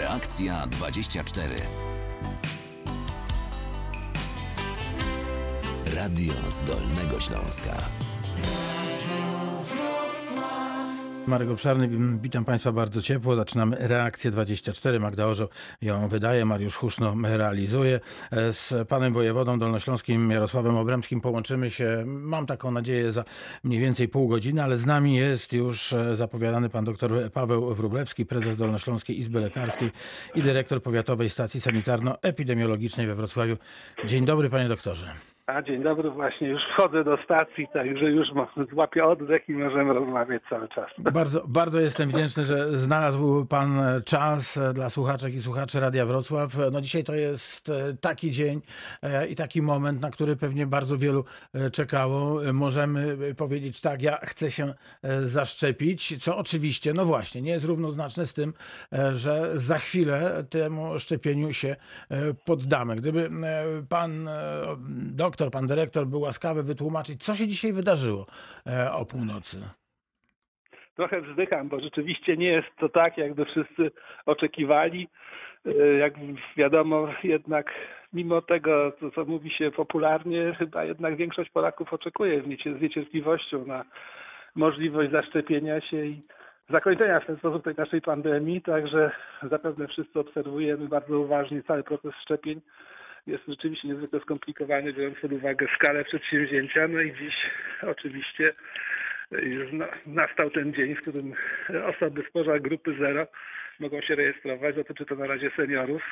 Reakcja 24. Radio z Dolnego Śląska. Marek Obszarny, witam Państwa bardzo ciepło. Zaczynamy reakcję 24. Magda Orzeł ją wydaje, Mariusz Huszno realizuje. Z panem wojewodą dolnośląskim Jarosławem Obremskim połączymy się, mam taką nadzieję, za mniej więcej pół godziny, ale z nami jest już zapowiadany pan doktor Paweł Wróblewski, prezes Dolnośląskiej Izby Lekarskiej i dyrektor Powiatowej Stacji Sanitarno-Epidemiologicznej we Wrocławiu. Dzień dobry, panie doktorze. A dzień dobry, właśnie już wchodzę do stacji, także już złapię oddech i możemy rozmawiać cały czas. Bardzo, bardzo jestem wdzięczny, że znalazł Pan czas dla słuchaczek i słuchaczy Radia Wrocław. No dzisiaj to jest e, taki dzień e, i taki moment, na który pewnie bardzo wielu e, czekało. Możemy powiedzieć tak, ja chcę się zaszczepić, co oczywiście, no właśnie, nie jest równoznaczne z tym, że za chwilę temu szczepieniu się poddamy. Gdyby Pan e, doktor, Pan dyrektor był łaskawy wytłumaczyć, co się dzisiaj wydarzyło e, o północy. Trochę wzdycham, bo rzeczywiście nie jest to tak, jakby wszyscy oczekiwali. E, Jak wiadomo, jednak mimo tego, co, co mówi się popularnie, chyba jednak większość Polaków oczekuje z niecierpliwością na możliwość zaszczepienia się i zakończenia w ten sposób tej naszej pandemii. Także zapewne wszyscy obserwujemy bardzo uważnie cały proces szczepień. Jest rzeczywiście niezwykle skomplikowany, biorąc pod uwagę skalę przedsięwzięcia. No i dziś oczywiście już na- nastał ten dzień, w którym osoby spoza grupy zero mogą się rejestrować. Dotyczy to na razie seniorów.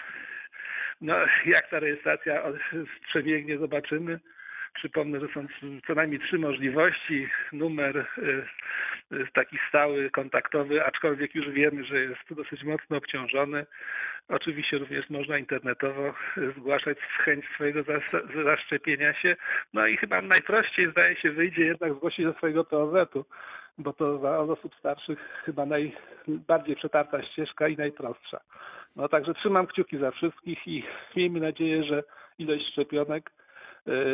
No, jak ta rejestracja przebiegnie, zobaczymy. Przypomnę, że są co najmniej trzy możliwości. Numer y, y, taki stały, kontaktowy, aczkolwiek już wiemy, że jest dosyć mocno obciążony. Oczywiście również można internetowo y, zgłaszać chęć swojego zas- zaszczepienia się. No i chyba najprościej zdaje się wyjdzie jednak zgłosić do swojego POZ-u, bo to dla osób starszych chyba najbardziej przetarta ścieżka i najprostsza. No także trzymam kciuki za wszystkich i miejmy nadzieję, że ilość szczepionek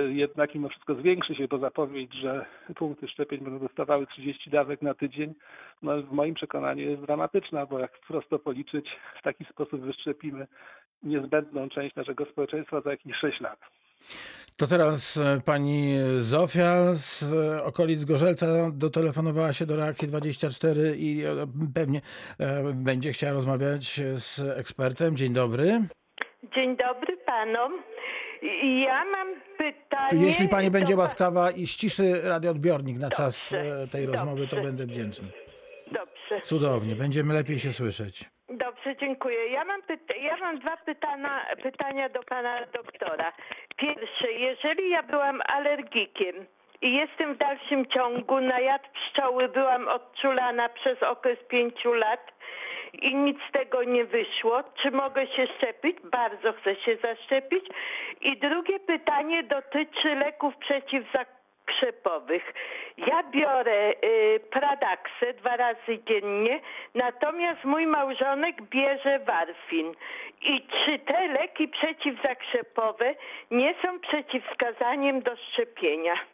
jednak mimo wszystko zwiększy się, bo zapowiedź, że punkty szczepień będą dostawały 30 dawek na tydzień, no w moim przekonaniu jest dramatyczna, bo jak prosto policzyć, w taki sposób wyszczepimy niezbędną część naszego społeczeństwa za jakieś 6 lat. To teraz e, pani Zofia z e, okolic Gorzelca dotelefonowała się do Reakcji 24 i e, pewnie e, będzie chciała rozmawiać z ekspertem. Dzień dobry. Dzień dobry panom. Ja mam pytanie. Jeśli pani będzie łaskawa i ściszy radioodbiornik na czas Dobrze, e, tej rozmowy, to dobrze. będę wdzięczny. Dobrze, Cudownie, będziemy lepiej się słyszeć. dobrze, dziękuję. Ja mam, pyta- ja mam dwa pytania, pytania do pana doktora. Pierwsze, jeżeli ja byłam alergikiem i jestem w dalszym ciągu na jad pszczoły, byłam odczulana przez okres pięciu lat i nic z tego nie wyszło. Czy mogę się szczepić? Bardzo chcę się zaszczepić. I drugie pytanie dotyczy leków przeciwzakrzepowych. Ja biorę y, Pradaksę dwa razy dziennie, natomiast mój małżonek bierze Warfin. I czy te leki przeciwzakrzepowe nie są przeciwwskazaniem do szczepienia?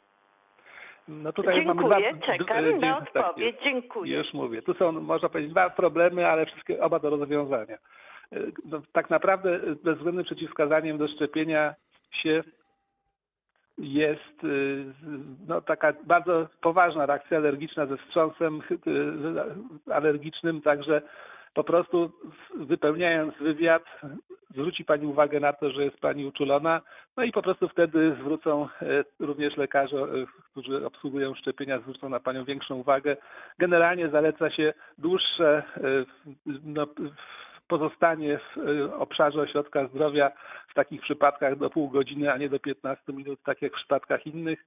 No tutaj Dziękuję, mamy dwa, czekam d- na d- tak odpowiedź. Dziękuję. Już mówię. Tu są, można powiedzieć, dwa problemy, ale wszystkie oba do rozwiązania. Y, No, tak naprawdę bezwzględnym przeciwwskazaniem do szczepienia się jest y, no, taka bardzo poważna reakcja alergiczna ze wstrząsem alergicznym, także po prostu wypełniając wywiad zwróci Pani uwagę na to, że jest Pani uczulona, no i po prostu wtedy zwrócą e, również lekarze, e, którzy obsługują szczepienia, zwrócą na Panią większą uwagę. Generalnie zaleca się dłuższe e, no, pozostanie w obszarze ośrodka zdrowia w takich przypadkach do pół godziny, a nie do 15 minut, tak jak w przypadkach innych.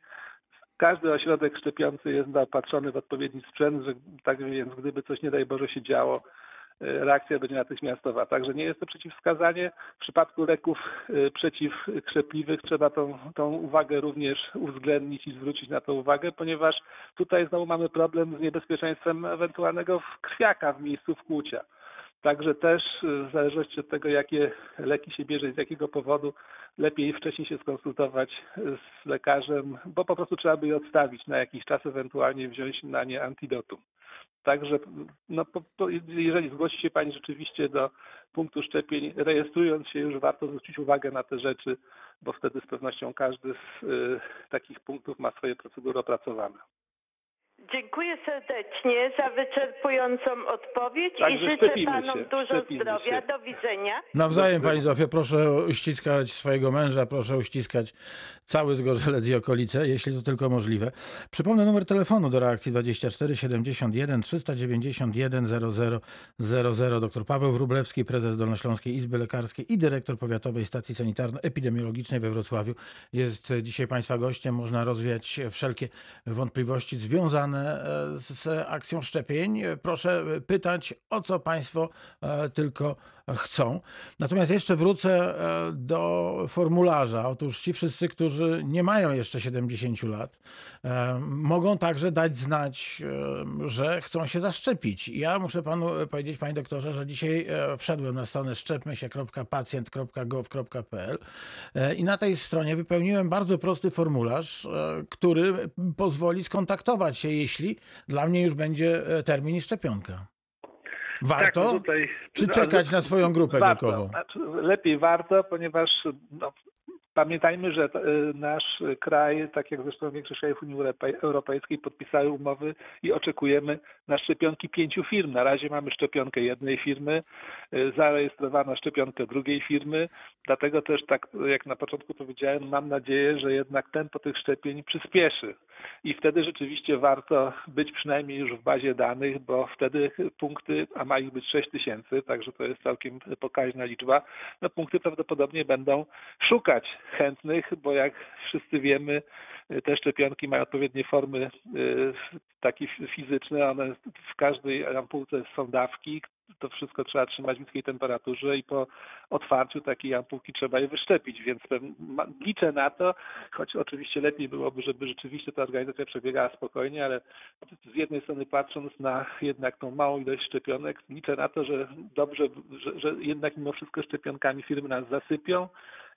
Każdy ośrodek szczepiący jest zaopatrzony w odpowiedni sprzęt, że tak więc gdyby coś nie daj Boże się działo, reakcja będzie natychmiastowa. Także nie jest to przeciwwskazanie. W przypadku leków e, przeciwkrzepliwych trzeba tą, tą uwagę również uwzględnić i zwrócić na to uwagę, ponieważ tutaj znowu mamy problem z niebezpieczeństwem ewentualnego krwiaka w miejscu wkłucia. Także też y, w zależności od tego, jakie leki się bierze z jakiego powodu, lepiej wcześniej się skonsultować y, z lekarzem, bo po prostu trzeba by je odstawić na jakiś czas, ewentualnie wziąć na nie antidotum. Także no, po, po, jeżeli zgłosi się Pani rzeczywiście do punktu szczepień, rejestrując się już warto zwrócić uwagę na te rzeczy, bo wtedy z pewnością każdy z y, takich punktów ma swoje procedury opracowane. Dziękuję serdecznie za wyczerpującą odpowiedź Także i życzę szczepimy panom się, dużo szczepimy zdrowia. się. Do widzenia. Nawzajem, Pani Zofio, proszę uściskać swojego męża, proszę uściskać cały Zgorzelec i okolice, jeśli to tylko możliwe. Przypomnę numer telefonu do reakcji 24 71 391 00 00. Dr Paweł Wróblewski, prezes Dolnośląskiej Izby Lekarskiej i dyrektor Powiatowej Stacji Sanitarno-Epidemiologicznej we Wrocławiu jest dzisiaj Państwa gościem. Można rozwiać wszelkie wątpliwości związane e, z akcją szczepień. Proszę pytać, o co Państwo e, tylko chcą. Natomiast jeszcze wrócę e, do formularza. Otóż ci wszyscy, którzy nie mają jeszcze 70 lat, e, mogą także dać znać, e, że chcą się zaszczepić. Ja muszę panu powiedzieć, panie doktorze, że dzisiaj wszedłem na stronę szczepmy-się.pacjent.gov.pl e, i na tej stronie wypełniłem bardzo prosty formularz, który pozwoli skontaktować się, jeśli dla mnie już będzie termin i szczepionka. Warto? Tak, no tutaj, Czy no, czekać na swoją grupę warto. wiekową? Znaczy, lepiej warto, ponieważ no, pamiętajmy, że y, nasz kraj, tak jak zresztą większość krajów Unii Europej- Europejskiej, podpisały umowy i oczekujemy na szczepionki pięciu firm. Na razie mamy szczepionkę jednej firmy, y, zarejestrowano szczepionkę drugiej firmy, dlatego też tak jak na początku powiedziałem, mam nadzieję, że jednak tempo tych szczepień przyspieszy. I wtedy rzeczywiście warto być przynajmniej już w bazie danych, bo wtedy punkty, a ma ich być 6 tysięcy, także to jest całkiem pokaźna liczba, no punkty prawdopodobnie będą szukać chętnych, bo jak wszyscy wiemy, te szczepionki mają odpowiednie formy y, takie fizyczne, one w każdej ampułce są dawki, to wszystko trzeba trzymać w niskiej temperaturze i po otwarciu takiej ampułki trzeba je wyszczepić, więc liczę na to, choć oczywiście lepiej byłoby, żeby rzeczywiście ta organizacja przebiegała spokojnie, ale z jednej strony patrząc na jednak tą małą ilość szczepionek, liczę na to, że dobrze, że, że jednak mimo wszystko szczepionkami firmy nas zasypią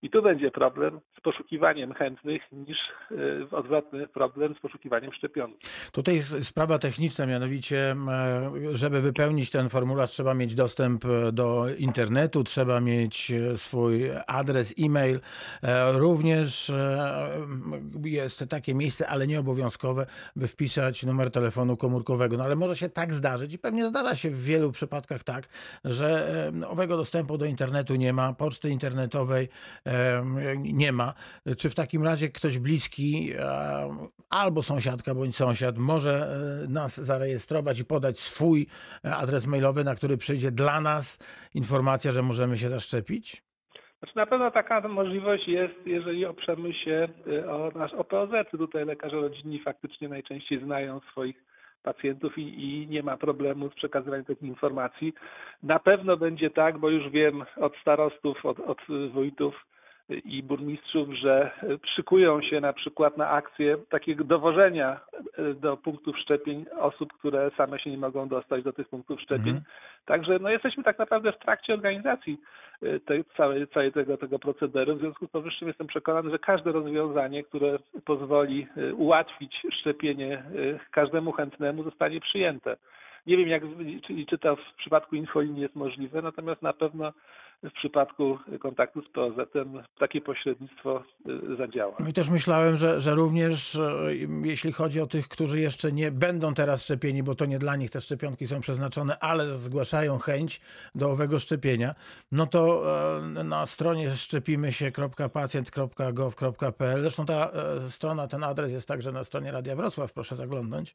i tu będzie problem z poszukiwaniem chętnych niż y, odwrotny problem z poszukiwaniem szczepionki. Tutaj sprawa techniczna, mianowicie, e, żeby wypełnić ten formularz, trzeba mieć dostęp e, do internetu, trzeba mieć e, swój adres e-mail. E, Również e, jest takie miejsce, ale nie obowiązkowe, by wpisać numer telefonu komórkowego. No ale może się tak zdarzyć i pewnie zdarza się w wielu przypadkach tak, że e, owego dostępu do internetu nie ma, poczty internetowej e, nie ma. Czy w takim razie ktoś bliski, e, albo sąsiadka bądź sąsiad, może e, nas zarejestrować i podać swój e, adres mailowy, na który przyjdzie dla nas informacja, że możemy się zaszczepić? Znaczy na pewno taka możliwość jest, jeżeli oprzemy się y, o nasz OPOZ. Tutaj lekarze rodzinni faktycznie najczęściej znają swoich pacjentów i, i nie ma problemu z przekazywaniem takich informacji. Na pewno będzie tak, bo już wiem od starostów, od, od wójtów i burmistrzów, że szykują się na przykład na akcję takiego dowożenia y, do punktów szczepień osób, które same się nie mogą dostać do tych punktów szczepień. Mhm. Także no, jesteśmy tak naprawdę w trakcie organizacji tej, całej, całej tego, tego procederu. W związku z powyższym jestem przekonany, że każde rozwiązanie, które pozwoli y, ułatwić szczepienie każdemu chętnemu zostanie przyjęte. Nie wiem, jak czy, czy to w przypadku infolinii jest możliwe, natomiast na pewno w przypadku kontaktu z POZ-em takie pośrednictwo y, zadziała. No i też myślałem, że, że również e, jeśli chodzi o tych, którzy jeszcze nie będą teraz szczepieni, bo to nie dla nich te szczepionki są przeznaczone, ale zgłaszają chęć do owego szczepienia, no to e, na stronie szczepimy się.pacjent.gov.pl, zresztą ta e, strona, ten adres jest także na stronie Radia Wrocław, proszę zaglądnąć,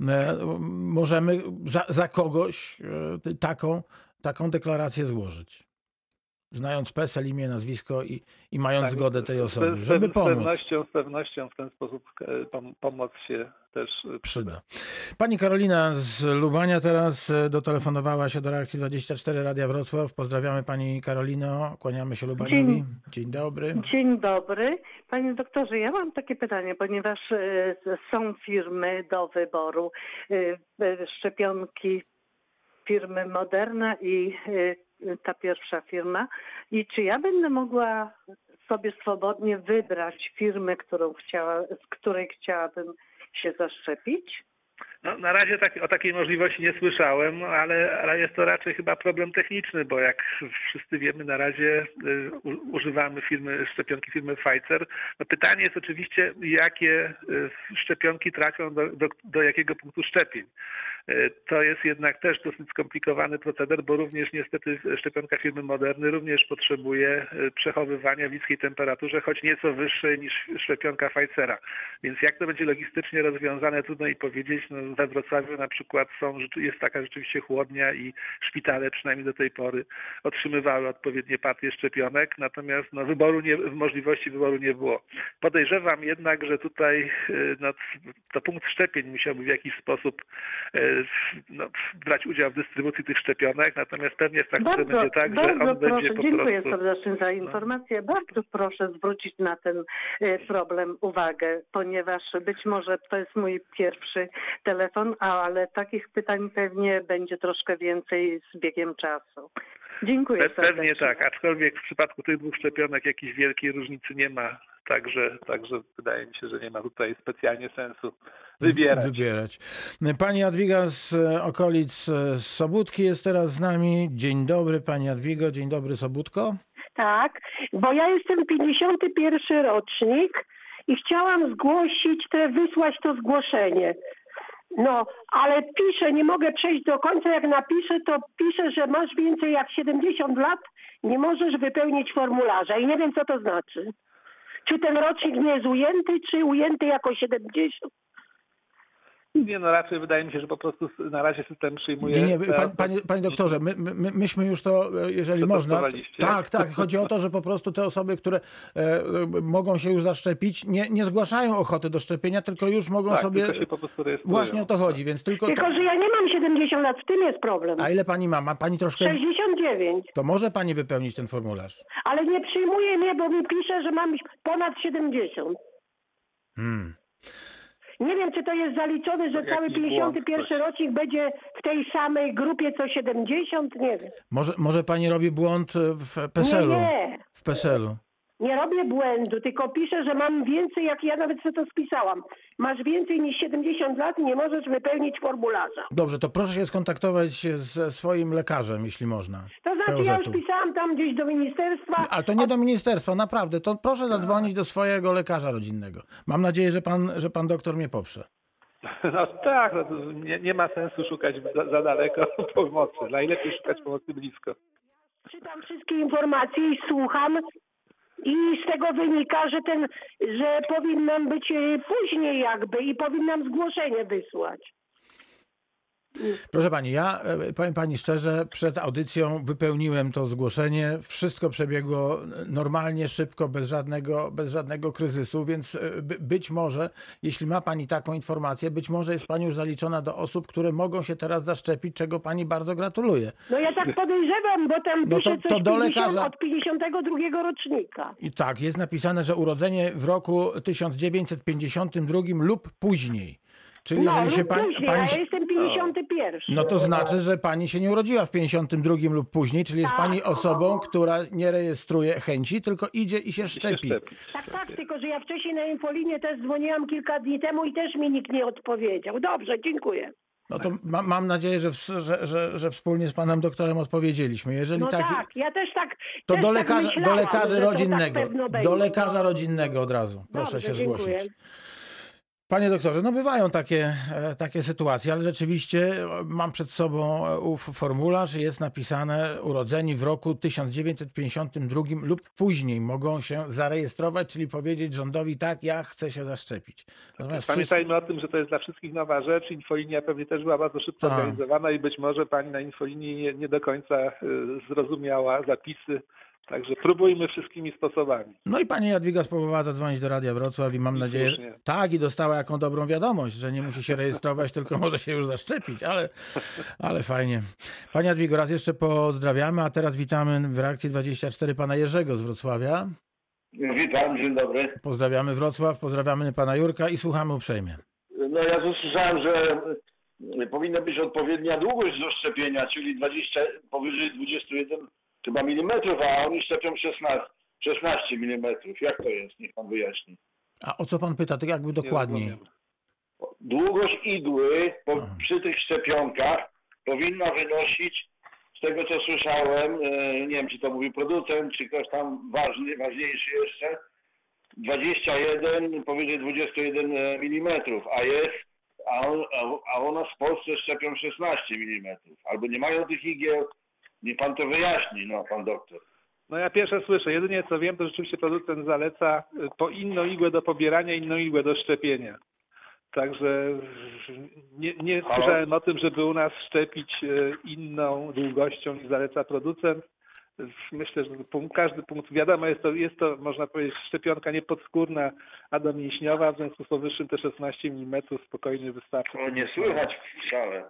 e, możemy za, za kogoś taką, taką deklarację złożyć. Znając PESEL, imię, nazwisko i, i mając Tak, zgodę tej z- osoby, z, żeby z pomóc. pewnością, z pewnością w ten sposób e, pom, pomoc się też e, przyda. Pani Karolina z Lubania teraz e, dotelefonowała się do reakcji 24 Radia Wrocław. Pozdrawiamy Pani Karolino, kłaniamy się Lubaniowi. Dzień- Dzień dobry. Dzień dobry. Panie doktorze, ja mam takie pytanie, ponieważ są firmy do wyboru, szczepionki firmy Moderna i ta pierwsza firma. I czy ja będę mogła sobie swobodnie wybrać firmę, którą chciała, z której chciałabym się zaszczepić? No, na razie tak, o takiej możliwości nie słyszałem, ale, ale jest to raczej chyba problem techniczny, bo jak wszyscy wiemy, na razie y, używamy firmy, szczepionki firmy Pfizer. No, pytanie jest oczywiście, jakie y, szczepionki trafią do, do, do jakiego punktu szczepień. Y, To jest jednak też dosyć skomplikowany proceder, bo również niestety szczepionka firmy Moderny również potrzebuje y, przechowywania w niskiej temperaturze, choć nieco wyższej niż szczepionka Pfizera. Więc jak to będzie logistycznie rozwiązane, trudno i powiedzieć. No, we Wrocławiu na przykład są, jest taka rzeczywiście chłodnia i szpitale przynajmniej do tej pory otrzymywały odpowiednie partie szczepionek, natomiast no, wyboru nie, możliwości wyboru nie było. Podejrzewam jednak, że tutaj y, no, to punkt szczepień musiałby w jakiś sposób no, brać udział w dystrybucji tych szczepionek, natomiast pewnie w Bardzo, będzie tak, że on proszę, będzie po dziękuję prostu... serdecznie za informację. Bardzo proszę zwrócić na ten e, problem uwagę, ponieważ być może to jest mój pierwszy telefon, ale takich pytań pewnie będzie troszkę więcej z biegiem czasu. Dziękuję Pe- serdecznie. Pewnie tak, aczkolwiek w przypadku tych dwóch szczepionek jakiejś wielkiej różnicy nie ma, także, także wydaje mi się, że nie ma tutaj specjalnie sensu wybierać. Wybierać. Pani Jadwiga z e, okolic e, Sobótki jest teraz z nami. Dzień dobry, pani Jadwigo. Dzień dobry, Sobótko. Tak, bo ja jestem 51 rocznik i chciałam zgłosić te, wysłać to zgłoszenie. No, ale piszę, nie mogę przejść do końca. Jak napiszę, to piszę, że masz więcej jak 70 lat, nie możesz wypełnić formularza i nie wiem, co to znaczy. Czy ten rocznik nie jest ujęty, czy ujęty jako 70? Nie no, raczej wydaje mi się, że po prostu na razie system przyjmuje... Nie, nie, pan, panie, panie doktorze, my, my, myśmy już to, e, jeżeli można. Przetestowaliście? Tak, tak. Chodzi o to, że po prostu te osoby, które e, e, mogą się już zaszczepić, nie, nie zgłaszają ochoty do szczepienia, tylko już mogą tak, sobie. tylko się po prostu rejestrują. Właśnie o to chodzi, więc tylko. Tylko, że ja nie mam 70 lat, w tym jest problem. A ile pani ma? Ma pani troszkę. 69. To może pani wypełnić ten formularz. Ale nie przyjmuje mnie, bo mi pisze, że mam ponad 70. Hmm. Nie wiem, czy to jest zaliczone, że cały błąd 51 ktoś. rocznik będzie w tej samej grupie co 70? Nie wiem. Może, może pani robi błąd w Nie, PESEL-u? nie. W PESEL-u. Nie robię błędu, tylko piszę, że mam więcej, jak ja nawet sobie to spisałam. Masz więcej niż 70 lat, nie możesz wypełnić formularza. Dobrze, to proszę się skontaktować ze swoim lekarzem, jeśli można. To znaczy, ja już pisałam tam gdzieś do ministerstwa. Ale to nie do ministerstwa, naprawdę. To proszę zadzwonić do swojego lekarza rodzinnego. Mam nadzieję, że pan, że pan doktor mnie poprze. No tak, no, to nie, nie ma sensu szukać za, za daleko pomocy. Najlepiej szukać pomocy blisko. Czytam wszystkie informacje i słucham. I z tego wynika, że ten, że powinnam być e, później jakby i powinnam zgłoszenie wysłać. Proszę pani, ja e, powiem pani szczerze, przed audycją wypełniłem to zgłoszenie. Wszystko przebiegło normalnie, szybko, bez żadnego, bez żadnego kryzysu, więc e, by, być może, jeśli ma pani taką informację, być może jest pani już zaliczona do osób, które mogą się teraz zaszczepić, czego pani bardzo gratuluję. No ja tak podejrzewam, bo tam No pisze to- coś to do 50, lekarza. od 52 rocznika. I tak, jest napisane, że urodzenie w roku 1952 lub później. Czyli No, jeżeli się pani, później, pani ja jestem 51. No to znaczy, że pani się nie urodziła w 52 lub później, czyli jest Tak. pani osobą, która nie rejestruje chęci, tylko idzie i się szczepi. Tak, tak, tylko że ja wcześniej na infolinię też dzwoniłam kilka dni temu i też mi nikt nie odpowiedział. Dobrze, dziękuję. No to ma, mam nadzieję, że, w, że, że, że wspólnie z panem doktorem odpowiedzieliśmy. Jeżeli No tak, tak, ja też tak to też do tak lekarza, do myślałam, to tak rodzinnego. będzie. do lekarza rodzinnego od razu. Proszę Dobrze, się dziękuję. Panie doktorze, no bywają takie, e, takie sytuacje, ale rzeczywiście e, mam przed sobą e, ów formularz, jest napisane urodzeni w roku 1952 lub później mogą się zarejestrować, czyli powiedzieć rządowi tak, ja chcę się zaszczepić. Natomiast wszyscy, Pamiętajmy o tym, że to jest dla wszystkich nowa rzecz. Infolinia pewnie też była bardzo szybko Tak. zorganizowana i być może pani na infolinii nie, nie do końca zrozumiała zapisy. Także próbujmy wszystkimi sposobami. no i pani Jadwiga spróbowała zadzwonić do Radia Wrocław i mam I nadzieję, że tak i dostała jaką dobrą wiadomość, że nie musi się rejestrować, tylko może się już zaszczepić, ale, ale fajnie. Pani Jadwigo, raz jeszcze pozdrawiamy, a teraz witamy w reakcji 24 pana Jerzego z Wrocławia. Witam, dzień dobry. Pozdrawiamy Wrocław, pozdrawiamy pana Jurka i słuchamy uprzejmie. No ja tu słyszałem, że powinna być odpowiednia długość do szczepienia, czyli 20, powyżej 21 chyba milimetrów, a oni szczepią 16, 16 milimetrów. Jak to jest? Niech pan wyjaśni. A o co pan pyta, tak jakby dokładniej? długość igły po, przy tych szczepionkach powinna wynosić, z tego co słyszałem, e, nie wiem czy to mówi producent, czy ktoś tam ważny, ważniejszy jeszcze, 21, powyżej 21 mm, a jest, a, on, a, a u nas w Polsce szczepią 16 mm. Albo nie mają tych igieł, niech pan to wyjaśni, no pan doktor. No ja pierwsze słyszę. Jedynie co wiem, to rzeczywiście producent zaleca y, po inną igłę do pobierania, inną igłę do szczepienia. Także nie, nie słyszałem o tym, żeby u nas szczepić y, inną długością niż zaleca producent. Myślę, że punkt, każdy punkt, wiadomo, jest to, jest to, można powiedzieć, szczepionka niepodskórna, a domięśniowa, w związku z powyższym te 16 mm spokojnie wystarczy. O, nie słychać wcale.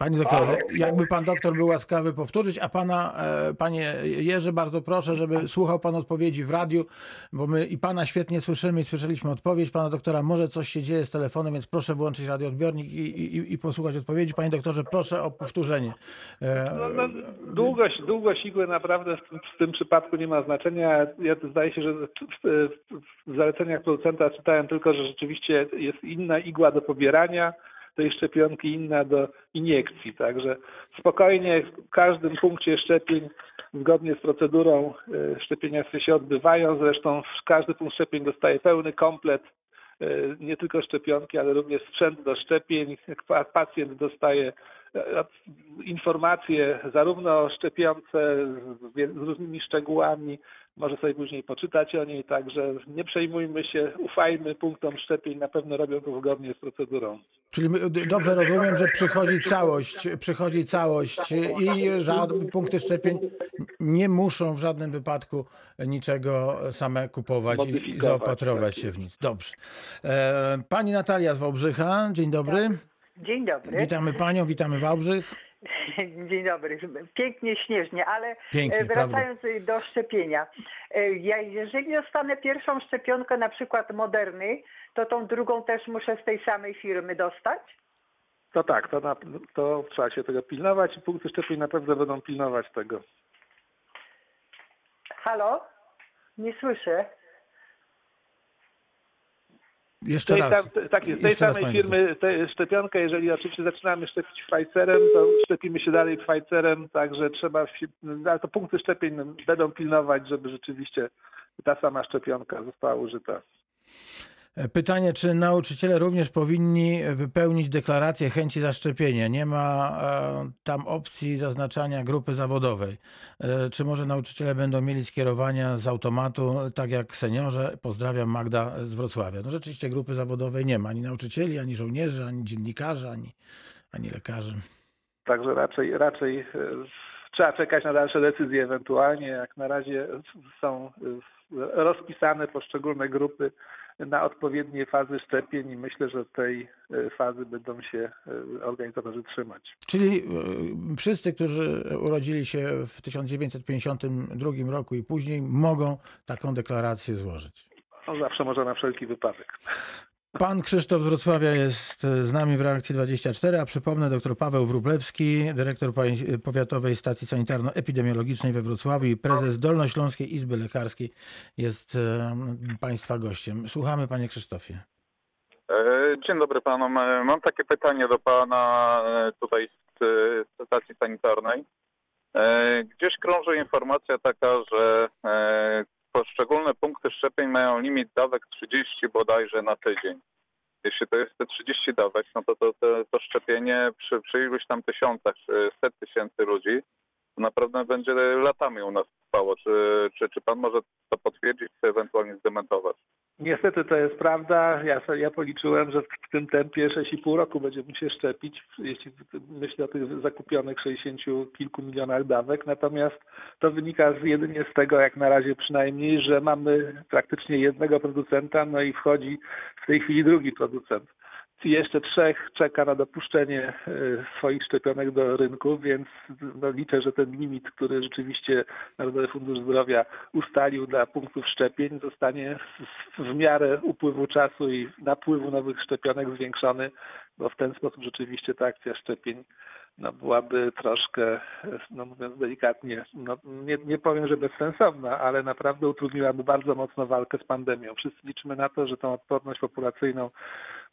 Panie doktorze, jakby pan doktor był łaskawy powtórzyć, a pana, e, panie Jerzy, bardzo proszę, żeby słuchał pan odpowiedzi w radiu, bo my i pana świetnie słyszymy i słyszeliśmy odpowiedź pana doktora. Może coś się dzieje z telefonem, więc proszę włączyć radioodbiornik i, i, i posłuchać odpowiedzi. Panie doktorze, proszę o powtórzenie. E, No, no, długość, długość igły naprawdę w tym, w tym przypadku nie ma znaczenia. Ja zdaje się, że w, w zaleceniach producenta czytałem tylko, że rzeczywiście jest inna igła do pobierania tej szczepionki, inna do iniekcji. Także spokojnie w każdym punkcie szczepień zgodnie z procedurą e, szczepienia się odbywają. Zresztą każdy punkt szczepień dostaje pełny komplet e, nie tylko szczepionki, ale również sprzęt do szczepień. Pa- Pacjent dostaje informacje zarówno o szczepionce z, różnymi szczegółami, może sobie później poczytać o niej, także nie przejmujmy się, ufajmy punktom szczepień, na pewno robią to zgodnie z procedurą. Czyli dobrze rozumiem, że przychodzi całość, przychodzi całość i żadne punkty szczepień nie muszą w żadnym wypadku niczego same kupować i- zaopatrować tak się w nic. Dobrze. E, Pani Natalia z Wałbrzycha, dzień dobry. Dzień dobry. Witamy panią, witamy Wałbrzych. Dzień dobry. Pięknie, śnieżnie, ale Pięknie, e, wracając do szczepienia. E, Ja, jeżeli dostanę pierwszą szczepionkę, na przykład Moderny, to tą drugą też muszę z tej samej firmy dostać? To tak, to, na, to trzeba się tego pilnować i punkty szczepień na pewno będą pilnować tego. Halo? Nie słyszę. Jeszcze tej, raz. tam- tak jest, tej samej firmy tę szczepionkę, jeżeli oczywiście zaczynamy szczepić Pfizerem, to szczepimy się dalej Pfizerem, także trzeba, ale to punkty szczepień będą pilnować, żeby rzeczywiście ta sama szczepionka została użyta. Pytanie, czy nauczyciele również powinni wypełnić deklarację chęci zaszczepienia? Nie ma e, tam opcji zaznaczania grupy zawodowej. E, czy może nauczyciele będą mieli skierowania z automatu, tak jak seniorze? Pozdrawiam Magda z Wrocławia. No rzeczywiście grupy zawodowej nie ma, ani nauczycieli, ani żołnierzy, ani dziennikarzy, ani, ani lekarzy. Także raczej, raczej e, trzeba czekać na dalsze decyzje ewentualnie. Jak na razie są e, rozpisane poszczególne grupy na odpowiednie fazy szczepień i myślę, że tej e, fazy będą się e, organizatorzy trzymać. Czyli e, wszyscy, którzy urodzili się w 1952 roku i później, mogą taką deklarację złożyć. No, zawsze może na wszelki wypadek. Pan Krzysztof z Wrocławia jest z nami w reakcji 24, a przypomnę dr Paweł Wróblewski, dyrektor Powiatowej Stacji Sanitarno-Epidemiologicznej we Wrocławiu i prezes Dolnośląskiej Izby Lekarskiej jest e, Państwa gościem. Słuchamy Panie Krzysztofie. E, Dzień dobry panom. E, Mam takie pytanie do pana e, tutaj z e, stacji sanitarnej. E, Gdzieś krąży informacja taka, że e, poszczególne punkty szczepień mają limit dawek 30 bodajże na tydzień. Jeśli to jest te 30 dawek, no to to, to, to szczepienie przy, przy iluś tam tysiącach, set tysięcy ludzi, naprawdę będzie latami u nas trwało. Czy, czy, czy pan może to potwierdzić, czy ewentualnie zdementować? Niestety to jest prawda. Ja, ja policzyłem, że w tym tempie 6,5 roku będziemy się szczepić, jeśli myślę o tych zakupionych 60 kilku milionach dawek. Natomiast to wynika z, jedynie z tego, jak na razie przynajmniej, że mamy praktycznie jednego producenta, no i wchodzi w tej chwili drugi producent. Jeszcze trzech czeka na dopuszczenie e, swoich szczepionek do rynku, więc no, liczę, że ten limit, który rzeczywiście Narodowy Fundusz Zdrowia ustalił dla punktów szczepień, zostanie w miarę upływu czasu i napływu nowych szczepionek zwiększony bo w ten sposób rzeczywiście ta akcja szczepień no, byłaby troszkę, no mówiąc delikatnie, no, nie, nie powiem, że bezsensowna, ale naprawdę utrudniłaby bardzo mocno walkę z pandemią. Wszyscy liczymy na to, że tą odporność populacyjną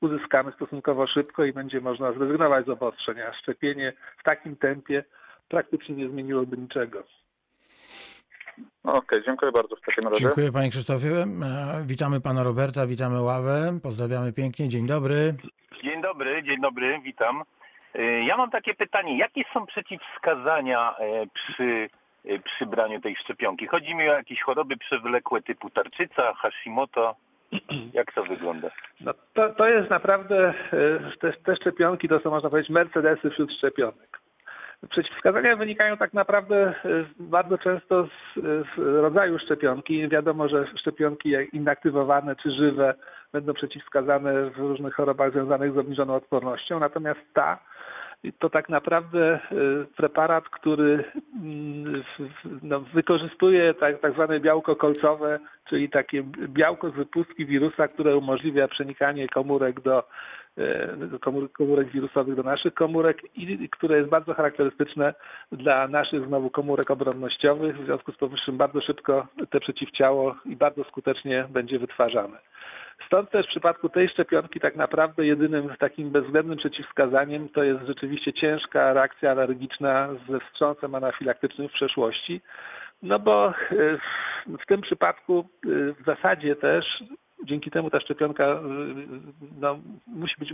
uzyskamy stosunkowo szybko i będzie można zrezygnować z obostrzenia. Szczepienie w takim tempie praktycznie nie zmieniłoby niczego. Okej, dziękuję bardzo w takim razie. Dziękuję panie Krzysztofie. E, Witamy pana Roberta, witamy ławę. Pozdrawiamy pięknie. Dzień dobry. Dzień dobry, dzień dobry, witam. E, Ja mam takie pytanie, jakie są przeciwwskazania e, przy, e, przy braniu tej szczepionki? Chodzi mi o jakieś choroby przewlekłe typu tarczyca, Hashimoto. Jak to wygląda? No, to, to jest naprawdę, e, te, te szczepionki to są można powiedzieć Mercedesy wśród szczepionek. Przeciwwskazania wynikają tak naprawdę e, bardzo często z, z rodzaju szczepionki. Wiadomo, że szczepionki inaktywowane czy żywe będą przeciwwskazane w różnych chorobach związanych z obniżoną odpornością, natomiast ta to tak naprawdę e, preparat, który mm, no, wykorzystuje tak, tak zwane białko kolcowe, czyli takie białko z wypustki wirusa, które umożliwia przenikanie komórek do e, komórek wirusowych do naszych komórek i które jest bardzo charakterystyczne dla naszych znowu komórek obronnościowych. W związku z powyższym bardzo szybko te przeciwciało i bardzo skutecznie będzie wytwarzane. Stąd też w przypadku tej szczepionki tak naprawdę jedynym takim bezwzględnym przeciwwskazaniem to jest rzeczywiście ciężka reakcja alergiczna ze wstrząsem anafilaktycznym w przeszłości. No bo e, w tym przypadku e, w zasadzie też dzięki temu ta szczepionka e, no, musi być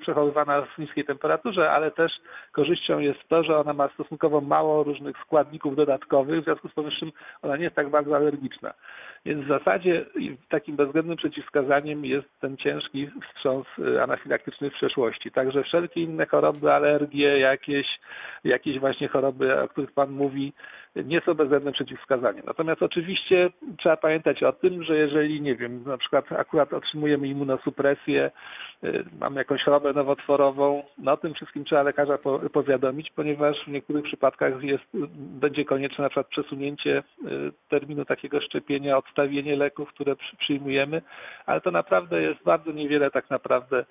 przechowywana w niskiej temperaturze, ale też korzyścią jest to, że ona ma stosunkowo mało różnych składników dodatkowych, w związku z powyższym ona nie jest tak bardzo alergiczna. Więc w zasadzie takim bezwzględnym przeciwwskazaniem jest ten ciężki wstrząs y, anafilaktyczny w przeszłości. Także wszelkie inne choroby, alergie, jakieś, jakieś właśnie choroby, o których Pan mówi, nie są bezwzględnym przeciwwskazaniem. Natomiast oczywiście trzeba pamiętać o tym, że jeżeli, nie wiem, na przykład akurat otrzymujemy immunosupresję, y, mamy jakąś chorobę nowotworową, no o tym wszystkim trzeba lekarza po, powiadomić, ponieważ w niektórych przypadkach jest, będzie konieczne na przykład przesunięcie y, terminu takiego szczepienia, odstawienie leków, które przy- przyjmujemy, ale to naprawdę jest bardzo niewiele tak naprawdę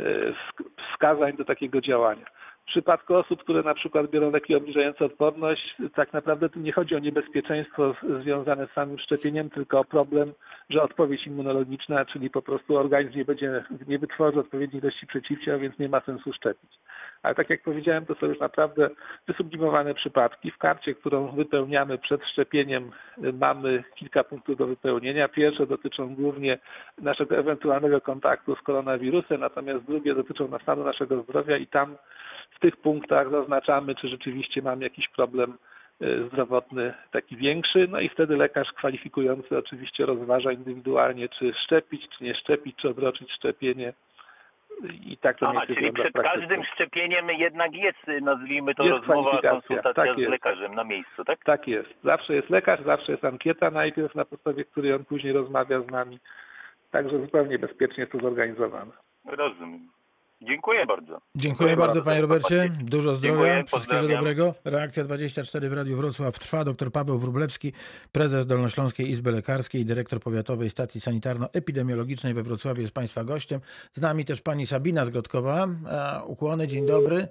y, wsk- wskazań do takiego działania. W przypadku osób, które na przykład biorą leki obniżające odporność, tak naprawdę tu nie chodzi o niebezpieczeństwo związane z samym szczepieniem, tylko o problem, że odpowiedź immunologiczna, czyli po prostu organizm nie będzie, nie wytworzy odpowiedniej ilości przeciwciał, więc nie ma sensu szczepić. Ale tak jak powiedziałem, to są już naprawdę wysublimowane przypadki. W karcie, którą wypełniamy przed szczepieniem, mamy kilka punktów do wypełnienia. Pierwsze dotyczą głównie naszego ewentualnego kontaktu z koronawirusem, natomiast drugie dotyczą stanu naszego zdrowia i tam w tych punktach zaznaczamy, czy rzeczywiście mamy jakiś problem y, zdrowotny taki większy, no i wtedy lekarz kwalifikujący oczywiście rozważa indywidualnie, czy szczepić, czy nie szczepić, czy odroczyć szczepienie. I tak to Aha, czyli przed każdym szczepieniem jednak jest, y, nazwijmy to, Jest rozmowa, konsultacja tak z jest. lekarzem na miejscu, tak? Tak jest. Zawsze jest lekarz, zawsze jest ankieta najpierw, na podstawie której on później rozmawia z nami. Także zupełnie bezpiecznie jest to zorganizowane. Rozumiem. Dziękuję bardzo. Dziękuję bardzo panie Robercie. Dużo zdrowia, Dziękuję, wszystkiego pozdrawiam. dobrego. Reakcja 24 w Radiu Wrocław trwa. Dr Paweł Wróblewski, prezes Dolnośląskiej Izby Lekarskiej i dyrektor powiatowej stacji sanitarno-epidemiologicznej we Wrocławiu jest państwa gościem. Z nami też pani Sabina z Grodkowa. E, ukłony, dzień dobry.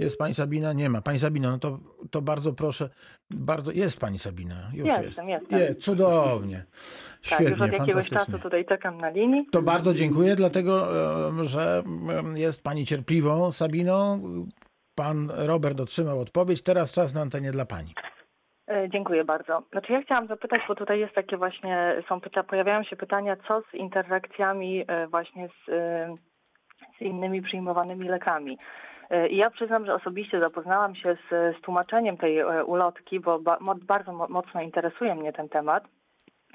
Jest pani Sabina? Nie ma. Pani Sabina, no to, to bardzo proszę. Bardzo jest pani Sabina. Już Jestem, jest. jestem. Je, cudownie. Tak, Świetnie, już od jakiegoś czasu tutaj czekam na linii. To bardzo dziękuję, dlatego że jest Pani cierpliwą Sabiną. Pan Robert otrzymał odpowiedź. Teraz czas na antenie dla Pani. E, Dziękuję bardzo. Znaczy ja chciałam zapytać, bo tutaj jest takie właśnie, są pyta, pojawiają się pytania, co z interakcjami e, właśnie z, e, z innymi przyjmowanymi lekami. E, I ja przyznam, że osobiście zapoznałam się z, z tłumaczeniem tej e, ulotki, bo ba, bardzo mo, mocno interesuje mnie ten temat,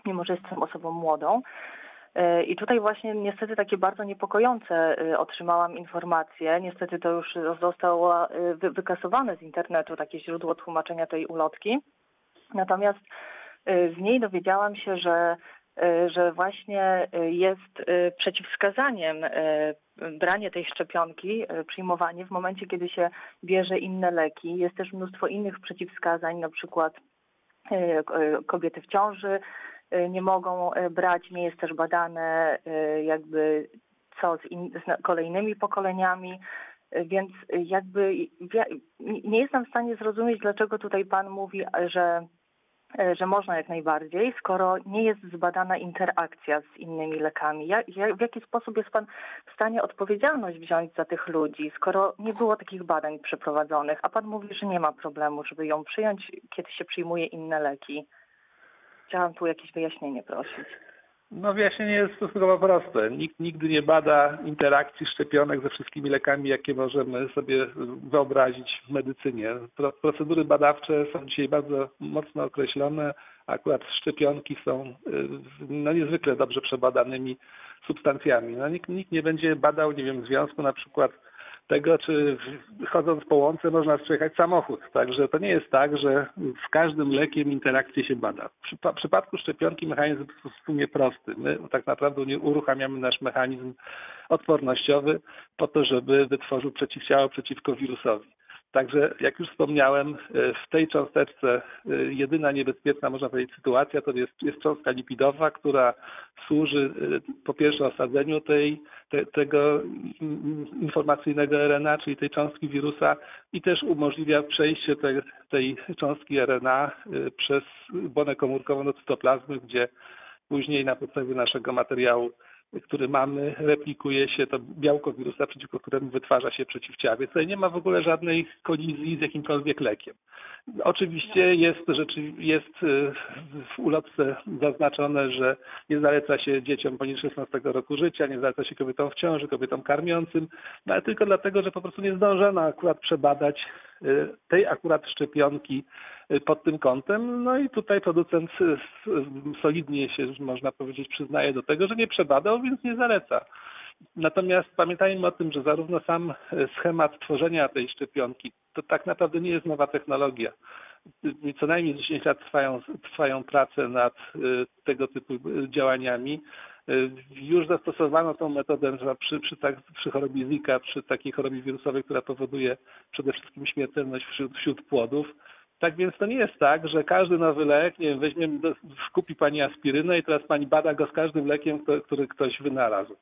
mimo że jestem osobą młodą. E, I tutaj właśnie niestety takie bardzo niepokojące otrzymałam informacje. Niestety to już zostało wy- wykasowane z internetu, takie źródło tłumaczenia tej ulotki. Natomiast z niej dowiedziałam się, że, że właśnie e, jest e, przeciwwskazaniem e, branie tej szczepionki, e, przyjmowanie w momencie, kiedy się bierze inne leki. Jest też mnóstwo innych przeciwwskazań, na przykład e, e, kobiety w ciąży e, nie mogą e, brać, nie jest też badane e, jakby co z, in, z kolejnymi pokoleniami. Więc jakby ja nie jestem w stanie zrozumieć, dlaczego tutaj pan mówi, że, że można jak najbardziej, skoro nie jest zbadana interakcja z innymi lekami. Jak, jak, w jaki sposób jest pan w stanie odpowiedzialność wziąć za tych ludzi, skoro nie było takich badań przeprowadzonych, a pan mówi, że nie ma problemu, żeby ją przyjąć, kiedy się przyjmuje inne leki? Chciałam tu jakieś wyjaśnienie prosić. No wyjaśnienie jest stosunkowo proste. Nikt nigdy nie bada interakcji szczepionek ze wszystkimi lekami, jakie możemy sobie wyobrazić w medycynie. Pro- Procedury badawcze są dzisiaj bardzo mocno określone. Akurat szczepionki są y, no, niezwykle dobrze przebadanymi substancjami. No, nikt, nikt nie będzie badał, nie wiem, w związku na przykład tego, czy chodząc po łące można przejechać samochód. Także to nie jest tak, że z każdym lekiem interakcję się bada. W przypa- przypadku szczepionki mechanizm jest w sumie prosty. My tak naprawdę uruchamiamy nasz mechanizm odpornościowy po to, żeby wytworzył przeciwciało przeciwko wirusowi. Także jak już wspomniałem, e, w tej cząsteczce e, jedyna niebezpieczna, można powiedzieć, sytuacja to jest, jest cząstka lipidowa, która służy e, po pierwsze osadzeniu tej, te, tego in- informacyjnego RNA, czyli tej cząstki wirusa i też umożliwia przejście te, tej cząstki RNA przez bonę komórkową do cytoplazmy, gdzie później na podstawie naszego materiału który mamy, replikuje się to białko wirusa, przeciwko któremu wytwarza się przeciwciała. Więc tutaj nie ma w ogóle żadnej kolizji z jakimkolwiek lekiem. Oczywiście jest, jest y, w ulotce zaznaczone, że nie zaleca się dzieciom poniżej 16 roku życia, nie zaleca się kobietom w ciąży, kobietom karmiącym, no ale tylko dlatego, że po prostu nie zdążono akurat przebadać y, tej akurat szczepionki pod tym kątem. No i tutaj producent y, solidnie się, można powiedzieć, przyznaje do tego, że nie przebadał, więc nie zaleca. Natomiast pamiętajmy o tym, że zarówno sam e, schemat tworzenia tej szczepionki to tak naprawdę nie jest nowa technologia. Y, Co najmniej 10 lat trwają, trwają prace nad y, tego typu y, działaniami. Y, Już zastosowano tą metodę przy, przy, tak, przy chorobie Zika, przy takiej chorobie wirusowej, która powoduje przede wszystkim śmiertelność wśród, wśród płodów. Tak więc to nie jest tak, że każdy nowy lek, nie wiem, weźmiemy, do, kupi pani aspirynę i teraz pani bada go z każdym lekiem, który ktoś wynalazł.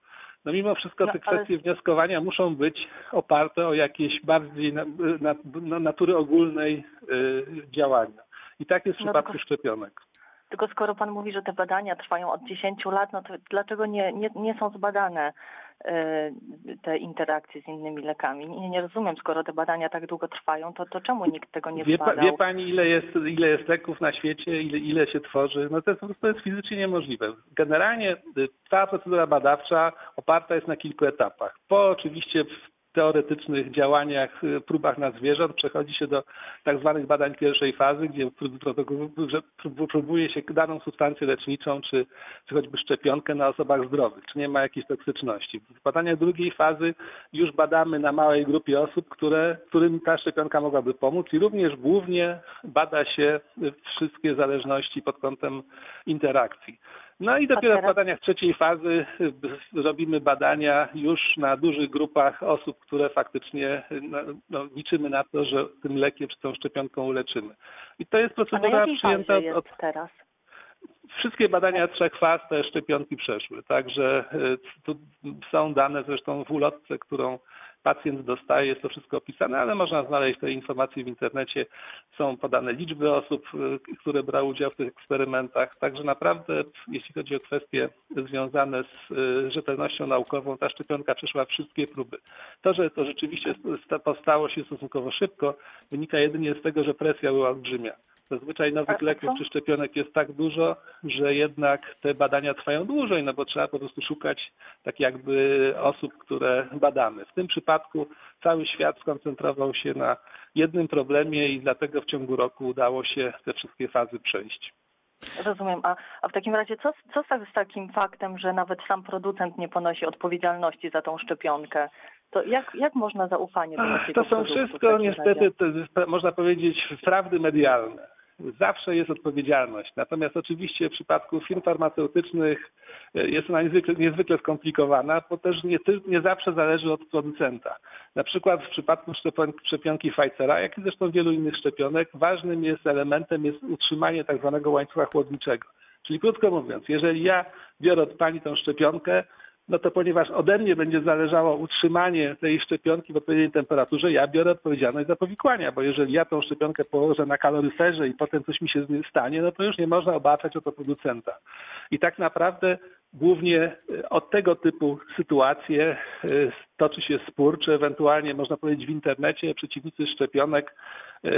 No mimo wszystko No, te ale- kwestie wnioskowania muszą być oparte o jakieś bardziej na, na, na natury ogólnej y, działania. I tak jest w No przypadku tylko- szczepionek. Tylko skoro pan mówi, że te badania trwają od 10 lat, no to dlaczego nie, nie, nie są zbadane te interakcje z innymi lekami? Nie, nie rozumiem, skoro te badania tak długo trwają, to, to czemu nikt tego nie Wie, pa, wie pani, ile jest, ile jest leków na świecie, ile, ile się tworzy? No to jest, po prostu jest fizycznie niemożliwe. Generalnie y, cała procedura badawcza oparta jest na kilku etapach. Po oczywiście w teoretycznych działaniach, y, próbach na zwierząt przechodzi się do tak zwanych badań pierwszej fazy, gdzie próbuje się daną substancję leczniczą, czy, czy choćby szczepionkę na osobach zdrowych, czy nie ma jakiejś toksyczności. W badaniach drugiej fazy już badamy na małej grupie osób, które, którym ta szczepionka mogłaby pomóc i również głównie bada się wszystkie zależności pod kątem interakcji. No i dopiero w badaniach trzeciej fazy robimy badania już na dużych grupach osób, które faktycznie no, no, liczymy na to, że tym lekiem czy tą szczepionką uleczymy. I to jest procedura przyjęta fazie od, jest teraz? Wszystkie badania trzech faz te szczepionki przeszły, także y, tu są dane zresztą w ulotce, którą pacjent dostaje, jest to wszystko opisane, ale można znaleźć te informacje w internecie. Są podane liczby osób, y, które brały udział w tych eksperymentach, także naprawdę jeśli chodzi o kwestie związane z y, rzetelnością naukową, ta szczepionka przeszła wszystkie próby. To, że to rzeczywiście sta- powstało się stosunkowo szybko, wynika jedynie z tego, że presja była olbrzymia. Zazwyczaj nowych leków czy szczepionek jest tak dużo, że jednak te badania trwają dłużej, no bo trzeba po prostu szukać tak jakby osób, które badamy. W tym przypadku cały świat skoncentrował się na jednym problemie i dlatego w ciągu roku udało się te wszystkie fazy przejść. Rozumiem. A, a w takim razie co, z- co z, z takim faktem, że nawet sam producent nie ponosi odpowiedzialności za tą szczepionkę? To jak, jak można zaufanie do takiego To są wszystko niestety, to można powiedzieć, prawdy medialne. Zawsze jest odpowiedzialność. Natomiast oczywiście w przypadku firm farmaceutycznych e, jest ona niezwykle, niezwykle skomplikowana, bo też nie, nie zawsze zależy od producenta. Na przykład w przypadku szczepion- szczepionki Pfizera, jak i zresztą wielu innych szczepionek, ważnym jest elementem jest utrzymanie tak zwanego łańcucha chłodniczego. Czyli krótko mówiąc, jeżeli ja biorę od pani tą szczepionkę, no to ponieważ ode mnie będzie zależało utrzymanie tej szczepionki w odpowiedniej temperaturze, ja biorę odpowiedzialność za powikłania, bo jeżeli ja tą szczepionkę położę na kaloryferze i potem coś mi się z nim stanie, no to już nie można obarczać o to producenta. I tak naprawdę głównie e, od tego typu sytuacje e, toczy się spór, czy ewentualnie można powiedzieć w internecie przeciwnicy szczepionek e,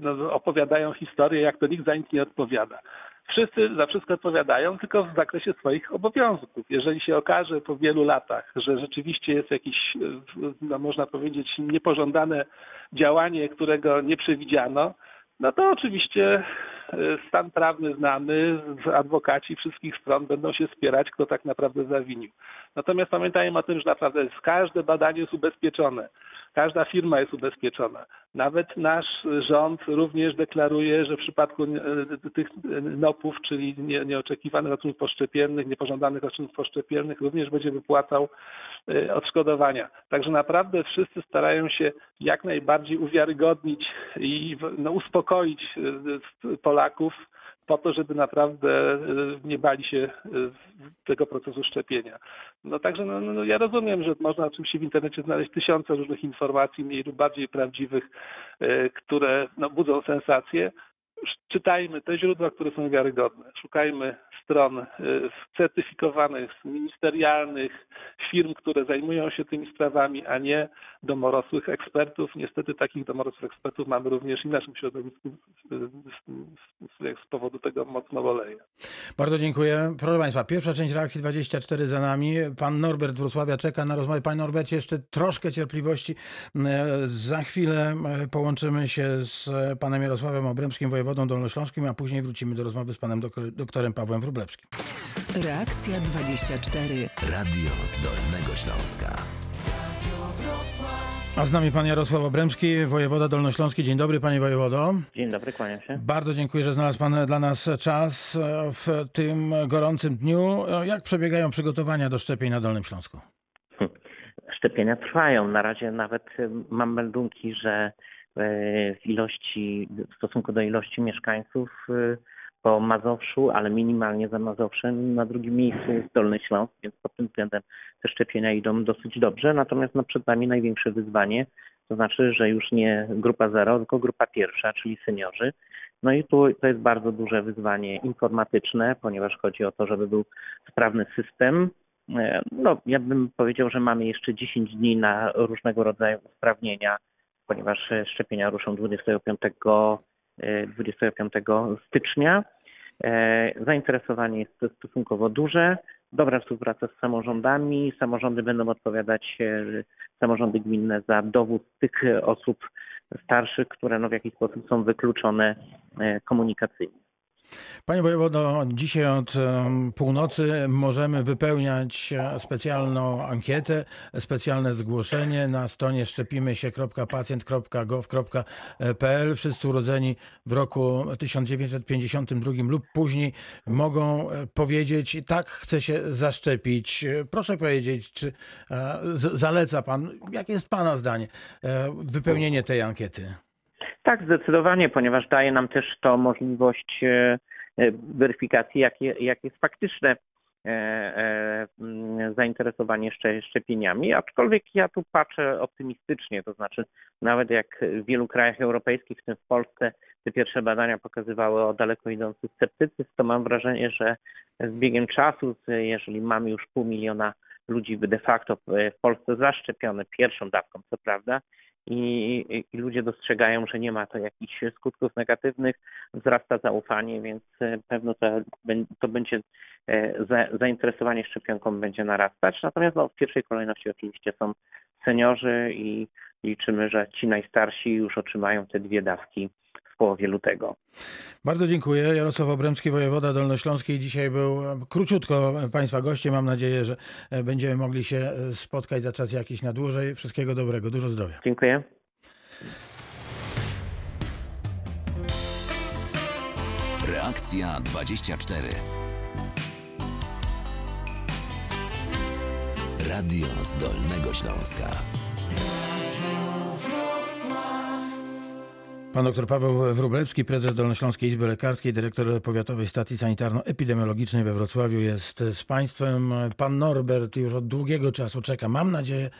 no, opowiadają historię, jak to nikt za nic nie odpowiada wszyscy za wszystko odpowiadają, tylko w zakresie swoich obowiązków. Jeżeli się okaże po wielu latach, że rzeczywiście jest jakieś, no można powiedzieć, niepożądane działanie, którego nie przewidziano, no to oczywiście e, stan prawny znany, adwokaci wszystkich stron będą się spierać, kto tak naprawdę zawinił. Natomiast pamiętajmy o tym, że naprawdę każde badanie jest ubezpieczone. Każda firma jest ubezpieczona. Nawet nasz rząd również deklaruje, że w przypadku e, tych NOP-ów, czyli nieoczekiwanych odczynów poszczepiennych, niepożądanych odczynów poszczepiennych, również będzie wypłacał e, odszkodowania. Także naprawdę wszyscy starają się jak najbardziej uwiarygodnić i no, uspokoić e, Polaków po to, żeby naprawdę nie bali się tego procesu szczepienia. No także no, no, ja rozumiem, że można oczywiście w internecie znaleźć tysiące różnych informacji, mniej lub bardziej prawdziwych, e, które no, budzą sensację. Czytajmy te źródła, które są wiarygodne. Szukajmy stron e, certyfikowanych, ministerialnych, firm, które zajmują się tymi sprawami, a nie domorosłych ekspertów. Niestety takich domorosłych ekspertów mamy również i w naszym środowisku z powodu tego mocno boleje. Bardzo dziękuję. Proszę Państwa, pierwsza część reakcji 24 za nami. Pan Norbert Wrocławia czeka na rozmowę. Panie Norbercie, jeszcze troszkę cierpliwości. Za chwilę połączymy się z panem Jarosławem Obremskim, wojewodą dolnośląskim, a później wrócimy do rozmowy z panem doktorem Pawłem Wróblewskim. Reakcja 24. Radio z Dolnego Śląska. A z nami pan Jarosław Obremski, wojewoda dolnośląski. Dzień dobry panie wojewodo. Dzień dobry, kłaniam się. Bardzo dziękuję, że znalazł pan dla nas czas w tym gorącym dniu. Jak przebiegają przygotowania do szczepień na Dolnym Śląsku? Szczepienia trwają. Na razie nawet mam meldunki, że e, w ilości, w stosunku do ilości mieszkańców e, po Mazowszu, ale minimalnie za Mazowszem. Na drugim miejscu jest Dolny Śląsk, więc pod tym względem te szczepienia idą dosyć dobrze. Natomiast no, przed nami największe wyzwanie, to znaczy, że już nie grupa zero, tylko grupa pierwsza, czyli seniorzy. No i tu to jest bardzo duże wyzwanie informatyczne, ponieważ chodzi o to, żeby był sprawny system. E, no, ja bym powiedział, że mamy jeszcze 10 dni na różnego rodzaju usprawnienia, ponieważ szczepienia ruszą 25 25 stycznia. E, zainteresowanie jest stosunkowo duże. Dobra współpraca z samorządami. Samorządy będą odpowiadać, e, samorządy gminne za dowód tych osób starszych, które no w jakiś sposób są wykluczone e, komunikacyjnie. Panie wojewodo, dzisiaj od północy możemy wypełniać e, specjalną ankietę, specjalne zgłoszenie na stronie szczepimy się.pacjent.gov.pl. Wszyscy urodzeni w roku 1952 lub później mogą e, powiedzieć, tak, chcę się zaszczepić. Proszę powiedzieć, czy e, zaleca pan, jakie jest pana zdanie, wypełnienie tej ankiety? Tak, zdecydowanie, ponieważ daje nam też to możliwość e, e, weryfikacji, jakie, jak jest faktyczne e, zainteresowanie szczepieniami, aczkolwiek ja tu patrzę optymistycznie, to znaczy nawet jak w wielu krajach europejskich, w tym w Polsce, te pierwsze badania pokazywały o daleko idący sceptycyzm, to mam wrażenie, że z biegiem czasu, jeżeli mamy już pół miliona ludzi de facto w Polsce zaszczepione pierwszą dawką, co prawda, i, i, ludzie dostrzegają, że nie ma to jakichś skutków negatywnych, wzrasta zaufanie, więc e, pewno to, to będzie e, za, zainteresowanie szczepionką będzie narastać. Natomiast no, w pierwszej kolejności oczywiście są seniorzy i liczymy, że ci najstarsi już otrzymają te dwie dawki połowie lutego. Bardzo dziękuję. Jarosław Obremski, wojewoda dolnośląskiej. Dzisiaj był króciutko Państwa gościem. Mam nadzieję, że będziemy mogli się spotkać za czas jakiś na dłużej. Wszystkiego dobrego. Dużo zdrowia. Dziękuję. Reakcja 24. Radio z Dolnego Śląska. Pan dr Paweł Wróblewski, prezes Dolnośląskiej Izby Lekarskiej, dyrektor Powiatowej Stacji Sanitarno-Epidemiologicznej we Wrocławiu jest z Państwem. Pan Norbert już od długiego czasu czeka. Mam nadzieję,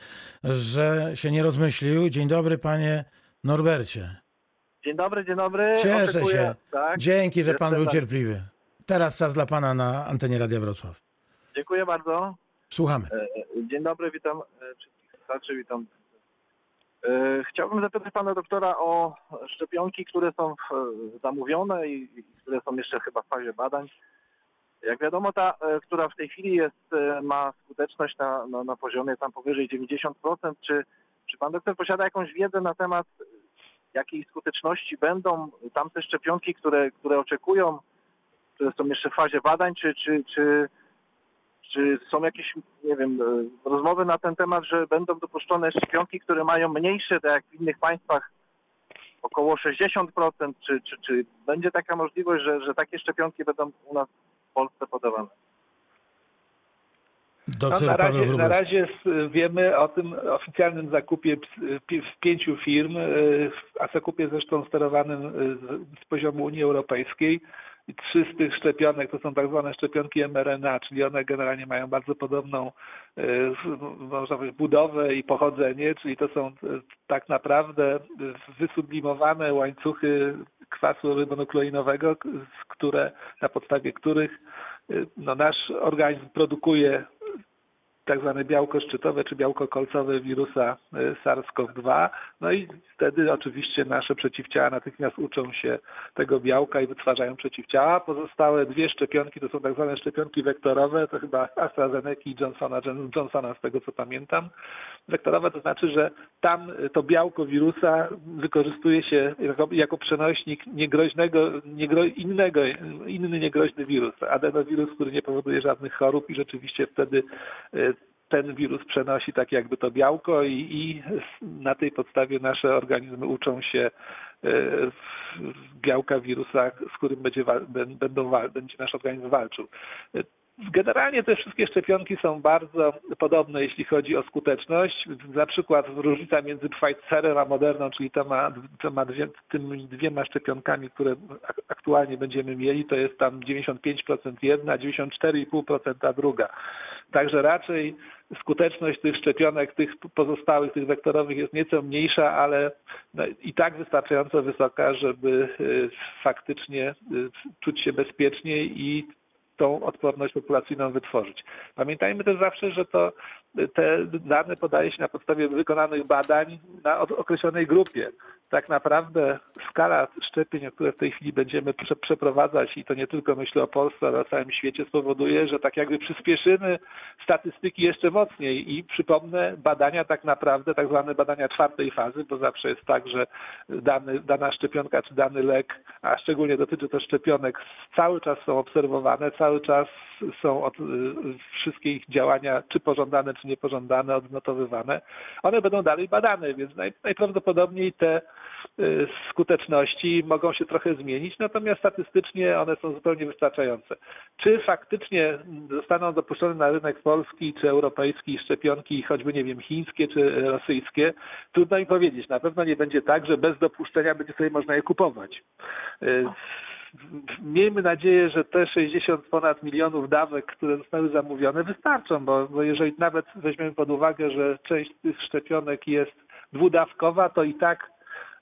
że się nie rozmyślił. Dzień dobry, panie Norbercie. Dzień dobry, dzień dobry. Cieszę Oczekuję, się. Tak? Dzięki, że pan Jestem był tak. cierpliwy. Teraz czas dla pana na antenie Radia Wrocław. Dziękuję bardzo. Słuchamy. E, Dzień dobry, witam e, wszystkich słuchaczy, witam. E, Chciałbym zapytać pana doktora o szczepionki, które są w- zamówione i które są jeszcze chyba w fazie badań. Jak wiadomo, ta, e, która w tej chwili jest, e, ma skuteczność na, na, na poziomie tam powyżej 90%. Czy, czy pan doktor posiada jakąś wiedzę na temat e, jakiej skuteczności będą tamte szczepionki, które, które oczekują, które są jeszcze w fazie badań, czy, czy, czy, czy są jakieś, nie wiem, e, rozmowy na ten temat, że będą dopuszczone szczepionki, które mają mniejsze, tak jak w innych państwach, około 60%, czy, czy, czy będzie taka możliwość, że, że takie szczepionki będą u nas w Polsce podawane? No, na, razie, na razie wiemy o tym oficjalnym zakupie w pięciu firm, y, a zakupie zresztą sterowanym y, z, poziomu Unii Europejskiej. I trzy z tych szczepionek to są tak zwane szczepionki mRNA, czyli one generalnie mają bardzo podobną y, można powiedzieć, budowę i pochodzenie, czyli to są tak naprawdę wysublimowane łańcuchy kwasu rybonukleinowego, które, na podstawie których no, nasz organizm produkuje tak zwane białko szczytowe czy białko kolcowe wirusa y, SARS-CoV-2. No i wtedy oczywiście nasze przeciwciała natychmiast uczą się tego białka i wytwarzają przeciwciała. Pozostałe dwie szczepionki to są tak zwane szczepionki wektorowe, to chyba AstraZeneca i Johnsona, Johnsona z tego co pamiętam. Wektorowe to znaczy, że tam to białko wirusa wykorzystuje się jako, jako przenośnik niegroźnego, niegro, innego, inny niegroźny wirus, adenowirus, który nie powoduje żadnych chorób i rzeczywiście wtedy y, ten wirus przenosi tak jakby to białko i, i na tej podstawie nasze organizmy uczą się w- białka wirusa, z którym będzie, będą, będzie nasz organizm walczył. Generalnie te wszystkie szczepionki są bardzo podobne, jeśli chodzi o skuteczność. Na przykład różnica między Pfizerem a Moderną, czyli toma, toma dwie, tymi dwiema szczepionkami, które ak- aktualnie będziemy mieli, to jest tam 95% jedna, 94,5% ta druga. Także raczej skuteczność tych szczepionek, tych pozostałych, tych wektorowych jest nieco mniejsza, ale no, i tak wystarczająco wysoka, żeby y, faktycznie y, czuć się bezpieczniej i tą odporność populacyjną wytworzyć. Pamiętajmy też zawsze, że to te dane podaje się na podstawie wykonanych badań na określonej grupie. Tak naprawdę skala szczepień, które w tej chwili będziemy prze, przeprowadzać i to nie tylko myślę o Polsce, ale o całym świecie spowoduje, że tak jakby przyspieszymy statystyki jeszcze mocniej i przypomnę badania tak naprawdę, tak zwane badania czwartej fazy, bo zawsze jest tak, że dany, dana szczepionka czy dany lek, a szczególnie dotyczy to szczepionek, cały czas są obserwowane, cały czas są od, y, wszystkie ich działania, czy pożądane, czy niepożądane, odnotowywane. One będą dalej badane, więc naj, najprawdopodobniej te y, skuteczności mogą się trochę zmienić, natomiast statystycznie one są zupełnie wystarczające. Czy faktycznie zostaną dopuszczone na rynek polski czy europejski szczepionki, choćby nie wiem, chińskie czy rosyjskie, trudno mi powiedzieć. Na pewno nie będzie tak, że bez dopuszczenia będzie sobie można je kupować. Miejmy nadzieję, że te 60 ponad milionów dawek, które zostały zamówione, wystarczą, bo, bo jeżeli nawet weźmiemy pod uwagę, że część tych szczepionek jest dwudawkowa, to i tak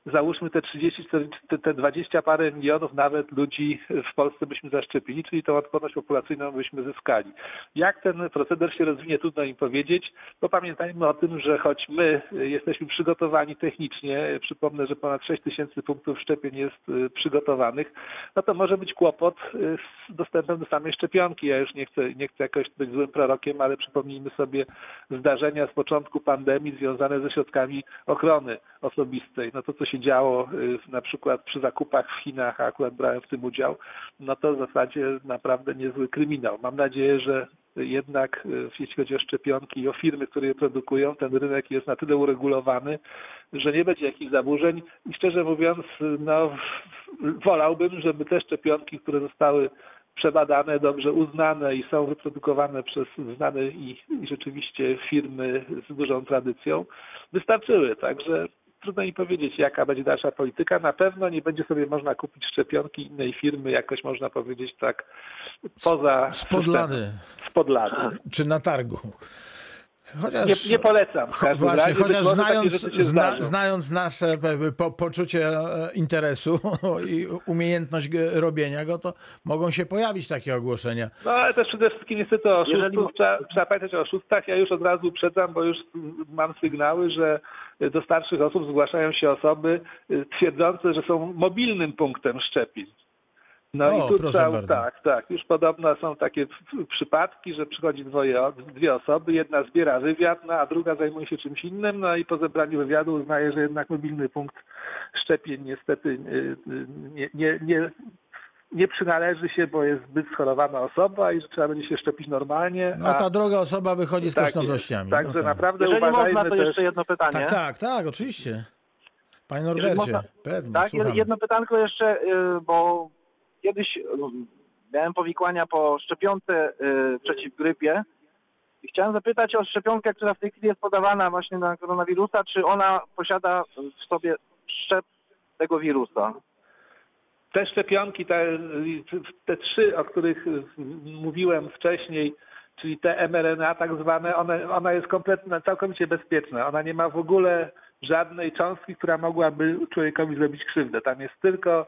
załóżmy te 30, te- te 20 parę milionów nawet ludzi w Polsce byśmy zaszczepili, czyli tą odporność populacyjną byśmy zyskali. Jak ten proceder się rozwinie, trudno im powiedzieć, bo pamiętajmy o tym, że choć my jesteśmy przygotowani technicznie, przypomnę, że ponad 6 tysięcy punktów szczepień jest y, przygotowanych, no to może być kłopot y, z dostępem do samej szczepionki. Ja już nie chcę, nie chcę jakoś być złym prorokiem, ale przypomnijmy sobie zdarzenia z początku pandemii związane ze środkami ochrony osobistej. No to, co się działo y, na przykład przy zakupach w Chinach, a akurat brałem w tym udział, no to w zasadzie naprawdę niezły kryminał. Mam nadzieję, że jednak y, jeśli chodzi o szczepionki i o firmy, które je produkują, ten rynek jest na tyle uregulowany, że nie będzie jakichś zaburzeń i szczerze mówiąc, no wolałbym, żeby te szczepionki, które zostały przebadane, dobrze uznane i są wyprodukowane przez znane i, i rzeczywiście firmy z dużą tradycją, wystarczyły. Także trudno mi powiedzieć, jaka będzie dalsza polityka. Na pewno nie będzie sobie można kupić szczepionki innej firmy, jakoś można powiedzieć tak, poza... Spod lady. Spod lady. Czy na targu. Chociaż, nie, nie polecam. Właśnie, razie, chociaż znając, zna, zna, znając nasze po, poczucie e, interesu i umiejętność robienia go, to mogą się pojawić takie ogłoszenia. No ale też przede wszystkim niestety o oszustów, trzeba, trzeba pamiętać o oszustach. Ja już od razu uprzedzam, bo już mam sygnały, że do starszych osób zgłaszają się osoby e, twierdzące, że są mobilnym punktem szczepień. No o, i tu bardzo. tak, tak. Już podobno są takie przypadki, że przychodzi dwoje, dwie osoby, jedna zbiera wywiad, no, a druga zajmuje się czymś innym, no i po zebraniu wywiadu uznaje, że jednak mobilny punkt szczepień niestety nie, nie, nie, nie przynależy się, bo jest zbyt schorowana osoba i że trzeba będzie się szczepić normalnie. No a ta druga osoba wychodzi z tak kosztownościami. Także no tak. naprawdę Jeżeli uważajmy można, to też... jeszcze jedno pytanie. Tak, tak, tak, oczywiście. Panie Norbercie, można- pewnie, Tak, słucham. jedno pytanko jeszcze, y, bo kiedyś y, miałem powikłania po szczepionce y, przeciw grypie i chciałem zapytać o szczepionkę, która w tej chwili jest podawana właśnie na koronawirusa, czy ona posiada w sobie szczep tego wirusa? te szczepionki, te, te trzy, o których mówiłem wcześniej, czyli te mRNA tak zwane, one, ona jest kompletnie, całkowicie bezpieczna. Ona nie ma w ogóle żadnej cząstki, która mogłaby człowiekowi zrobić krzywdę. Tam jest tylko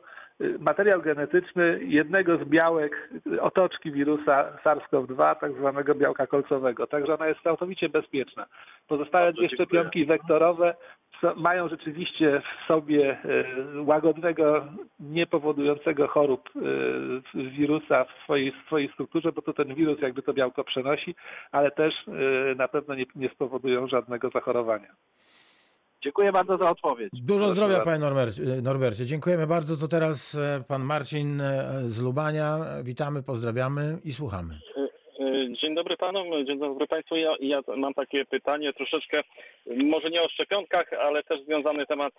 materiał genetyczny jednego z białek otoczki wirusa SARS-CoV-2, tak zwanego białka kolcowego. Także ona jest całkowicie bezpieczna. Pozostałe dwie szczepionki wektorowe mają rzeczywiście w sobie y, łagodnego, niepowodującego chorób y, wirusa w swojej, w swojej strukturze, bo to ten wirus jakby to białko przenosi, ale też y, na pewno nie, nie spowodują żadnego zachorowania. Dziękuję bardzo za odpowiedź. Dużo zdrowia, panie Norbercie. Norbercie. Dziękujemy bardzo. To teraz e, pan Marcin e, z Lubania. Witamy, pozdrawiamy i słuchamy. E, Dzień dobry panom, dzień dobry państwu. Ja, ja mam takie pytanie troszeczkę, może nie o szczepionkach, ale też związany temat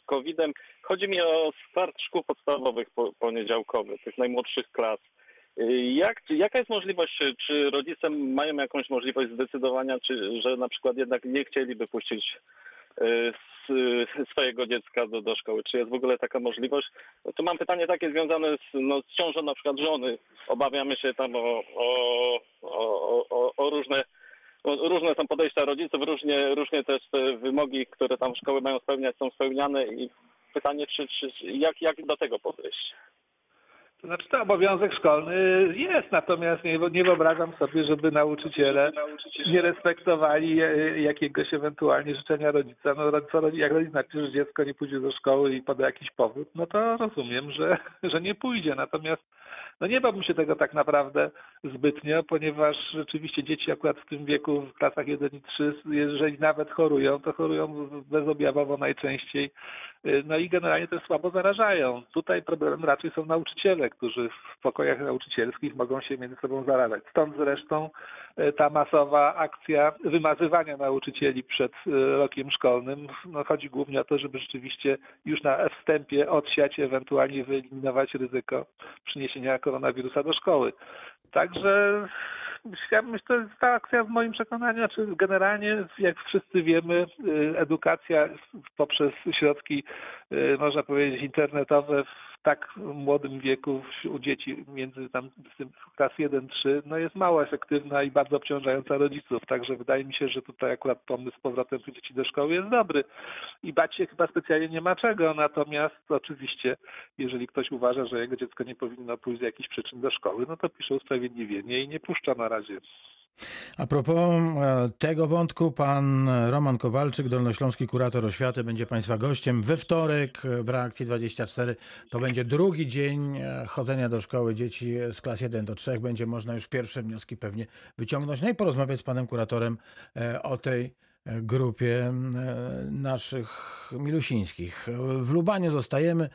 z COVID-em. Chodzi mi o start szkół podstawowych po, poniedziałkowych, tych najmłodszych klas. Jak, jaka jest możliwość, czy- rodzice mają jakąś możliwość zdecydowania, czy, że na przykład jednak nie chcieliby puścić swojego dziecka do, do szkoły? Czy jest w ogóle taka możliwość? To mam pytanie takie związane z, no, z ciążą na przykład żony. Obawiamy się tam o, o, o, o, różne różne są podejścia rodziców, różnie, różnie też te wymogi, które tam szkoły mają spełniać, są spełniane i pytanie, czy, czy jak, jak do tego podejść? Znaczy, to obowiązek szkolny jest, natomiast nie, nie wyobrażam sobie, żeby nauczyciele nie respektowali e, jakiegoś ewentualnie życzenia rodzica. No, co, jak rodzic napisze, że dziecko nie pójdzie do szkoły i poda jakiś powód, no to rozumiem, że, że nie pójdzie. Natomiast no nie bałbym się tego tak naprawdę zbytnio, ponieważ rzeczywiście dzieci akurat w tym wieku, w klasach 1 i 3, jeżeli nawet chorują, to chorują bezobjawowo najczęściej. No i generalnie też słabo zarażają. Tutaj problemem raczej są nauczyciele, którzy w pokojach nauczycielskich mogą się między sobą zarażać. Stąd zresztą y, ta masowa akcja wymazywania nauczycieli przed y, rokiem szkolnym. No, chodzi głównie o to, żeby rzeczywiście już na wstępie odsiać, ewentualnie wyeliminować ryzyko przyniesienia koronawirusa do szkoły. Także chciałbym, to jest ta akcja w moim przekonaniu, znaczy generalnie, jak wszyscy wiemy, y, edukacja poprzez środki, y, można powiedzieć, internetowe tak młodym wieku u dzieci między tam klas 1-3, no jest mało efektywna i bardzo obciążająca rodziców. Także wydaje mi się, że tutaj akurat pomysł z powrotem dzieci do szkoły jest dobry. I bać się chyba specjalnie nie ma czego. Natomiast oczywiście, jeżeli ktoś uważa, że jego dziecko nie powinno pójść z jakichś przyczyn do szkoły, no to pisze usprawiedliwienie i nie puszcza na razie. A propos e, tego wątku, pan Roman Kowalczyk, dolnośląski kurator oświaty, będzie Państwa gościem we wtorek e, w Reakcji 24. To będzie drugi dzień e, chodzenia do szkoły dzieci z klas 1 do 3. Będzie można już pierwsze wnioski pewnie wyciągnąć. No i porozmawiać z panem kuratorem o tej grupie naszych milusińskich. W Lubaniu zostajemy.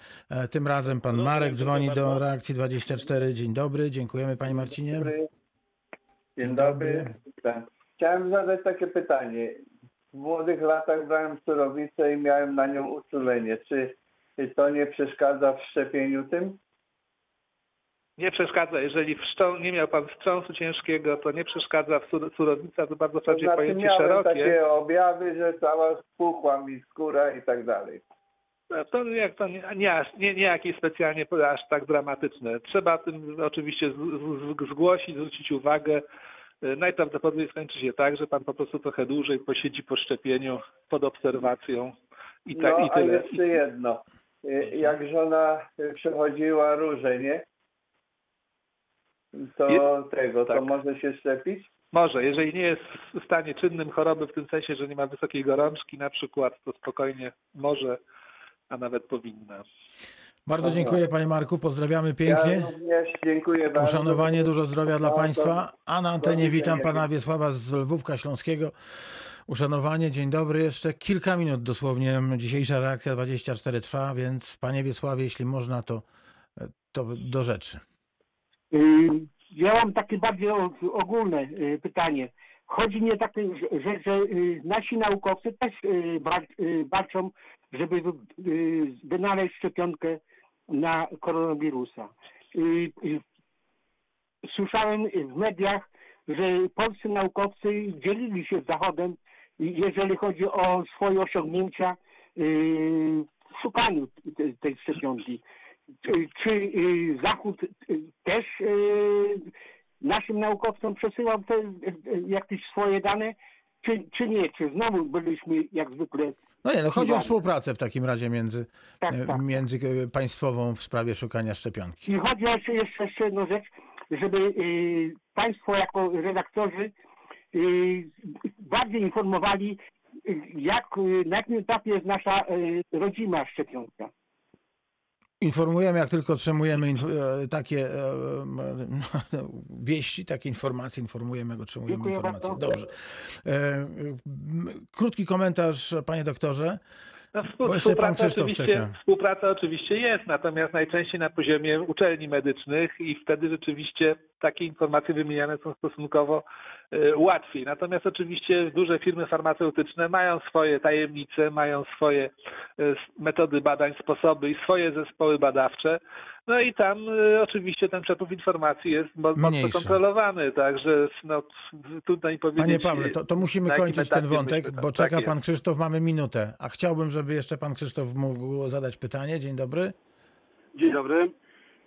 Tym razem pan Marek dzwoni do Reakcji 24. Dzień dobry, dziękujemy panie Marcinie. Dzień dobry. Tak. Chciałem zadać takie pytanie. W młodych latach brałem surowicę i miałem na nią uczulenie. Czy to nie przeszkadza w szczepieniu tym? Nie przeszkadza, jeżeli wstrząs, nie miał pan wstrząsu ciężkiego, to nie przeszkadza sur, surownica, to bardzo To wprawdzie znaczy pojęcie miałem szerokie. takie objawy, że cała spuchła mi skóra i tak dalej. No to jak to nie, nie, nie, nie jakieś specjalnie aż tak dramatyczne. Trzeba tym oczywiście z, z, zgłosić, zwrócić uwagę. Y, Najprawdopodobniej skończy się tak, że pan po prostu trochę dłużej posiedzi po szczepieniu pod obserwacją i tak no, i a tyle. jeszcze jedno. Y, Jak żona przechodziła róże, nie? To Je- tego, to tak. może się szczepić? Może, jeżeli nie jest w stanie czynnym choroby, w tym sensie, że nie ma wysokiej gorączki na przykład, to spokojnie może, a nawet powinna. Bardzo dziękuję panie Marku, pozdrawiamy pięknie. Ja również dziękuję bardzo. Uszanowanie, dużo zdrowia dla Państwa. A na antenie witam. Pana Wiesława z Lwówka Śląskiego. Uszanowanie, dzień dobry. Jeszcze kilka minut dosłownie. Dzisiejsza reakcja 24 trwa, więc Panie Wiesławie, jeśli można, to, to do rzeczy. Y, Ja mam takie bardziej ogólne y, pytanie. Chodzi mi o takie, że, że, y, nasi naukowcy też wa- walczą, żeby y, wynaleźć szczepionkę na koronawirusa. Słyszałem w mediach, że polscy naukowcy dzielili się z Zachodem, jeżeli chodzi o swoje osiągnięcia y, w szukaniu te- tej szczepionki. Czy, y, Zachód też naszym naukowcom przesyłał te jakieś swoje dane, czy, czy nie? Czy znowu byliśmy jak zwykle No nie, no chodzi o współpracę w takim razie między, Tak, e, tak. międzypaństwową w sprawie szukania szczepionki. I chodzi o jeszcze, jeszcze, jedną rzecz, żeby y, Państwo jako redaktorzy y, bardziej informowali, jak, na jakim etapie jest nasza y, rodzima szczepionka. Informujemy, jak tylko otrzymujemy e, takie e, e, wieści, takie informacje, informujemy, jak otrzymujemy Dziękuję informacje. bardzo. Dobrze. Krótki komentarz, panie doktorze. No, Krzysztof oczywiście, współpraca oczywiście jest, natomiast najczęściej na poziomie uczelni medycznych i wtedy rzeczywiście takie informacje wymieniane są stosunkowo e, łatwiej. Natomiast oczywiście duże firmy farmaceutyczne mają swoje tajemnice, mają swoje e, metody badań, sposoby i swoje zespoły badawcze. No i tam e, oczywiście ten przepływ informacji jest mo- mocno Mniejszy. kontrolowany, także no, tutaj powiedzieć... Panie Pawle, to, to musimy kończyć ten wątek, tam- bo tak czeka jest. pan Krzysztof, mamy minutę. A chciałbym, żeby jeszcze pan Krzysztof mógł zadać pytanie. Dzień dobry. Dzień dobry.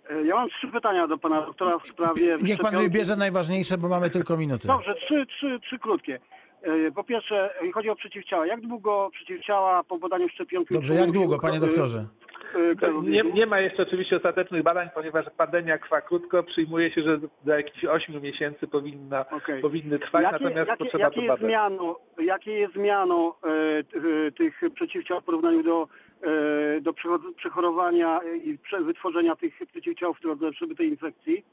E, Ja mam trzy pytania do pana doktora w sprawie Niech pan wybierze najważniejsze, bo mamy tylko minuty. Dobrze, trzy, trzy, trzy krótkie. E, Po pierwsze, e, chodzi o przeciwciała. Jak długo przeciwciała po podaniu szczepionki... Dobrze, jak długo, panie doktorze? Nie, nie ma jeszcze oczywiście ostatecznych badań, ponieważ pandemia trwa krótko. Przyjmuje się, że do jakichś 8 miesięcy powinna, powinny trwać, Jakie, natomiast jakie, potrzeba jakie, to jest badać. zmiano, jakie jest zmiano e, e, tych przeciwciał w porównaniu do, e, do przechorowania i prze, wytworzenia tych przeciwciał w drodze przebytej infekcji?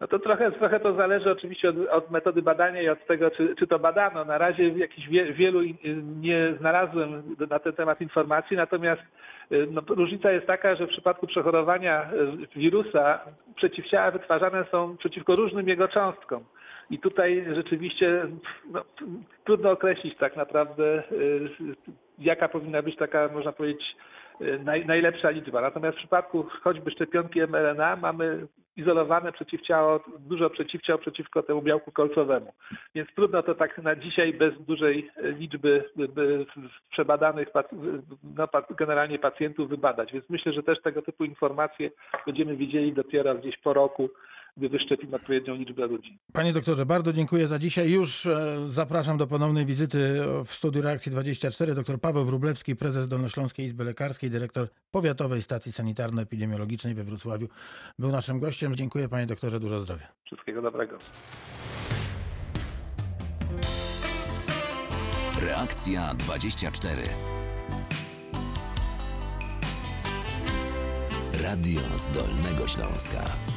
No to trochę, trochę to zależy oczywiście od, od metody badania i od tego, czy, czy to badano. Na razie jakichś wie, wielu in- nie znalazłem na ten temat informacji, natomiast y, no, różnica jest taka, że w przypadku przechorowania y, wirusa przeciwciała wytwarzane są przeciwko różnym jego cząstkom. I tutaj rzeczywiście no, trudno określić tak naprawdę, y, jaka powinna być taka, można powiedzieć, y, naj, najlepsza liczba. Natomiast w przypadku choćby szczepionki mRNA mamy izolowane przeciwciało, dużo przeciwciał przeciwko temu białku kolcowemu. Więc trudno to tak na dzisiaj bez dużej liczby by, przebadanych no, generalnie pacjentów wybadać. Więc myślę, że też tego typu informacje będziemy widzieli dopiero gdzieś po roku, gdy wyszczepimy odpowiednią liczbę ludzi. Panie doktorze, bardzo dziękuję za dzisiaj. Już e, zapraszam do ponownej wizyty w studiu Reakcji 24. Dr Paweł Wróblewski, prezes Dolnośląskiej Izby Lekarskiej, dyrektor Powiatowej Stacji Sanitarno-Epidemiologicznej we Wrocławiu, był naszym gościem. Dziękuję panie doktorze, dużo zdrowia. Wszystkiego dobrego. Reakcja 24. Radio z Dolnego Śląska.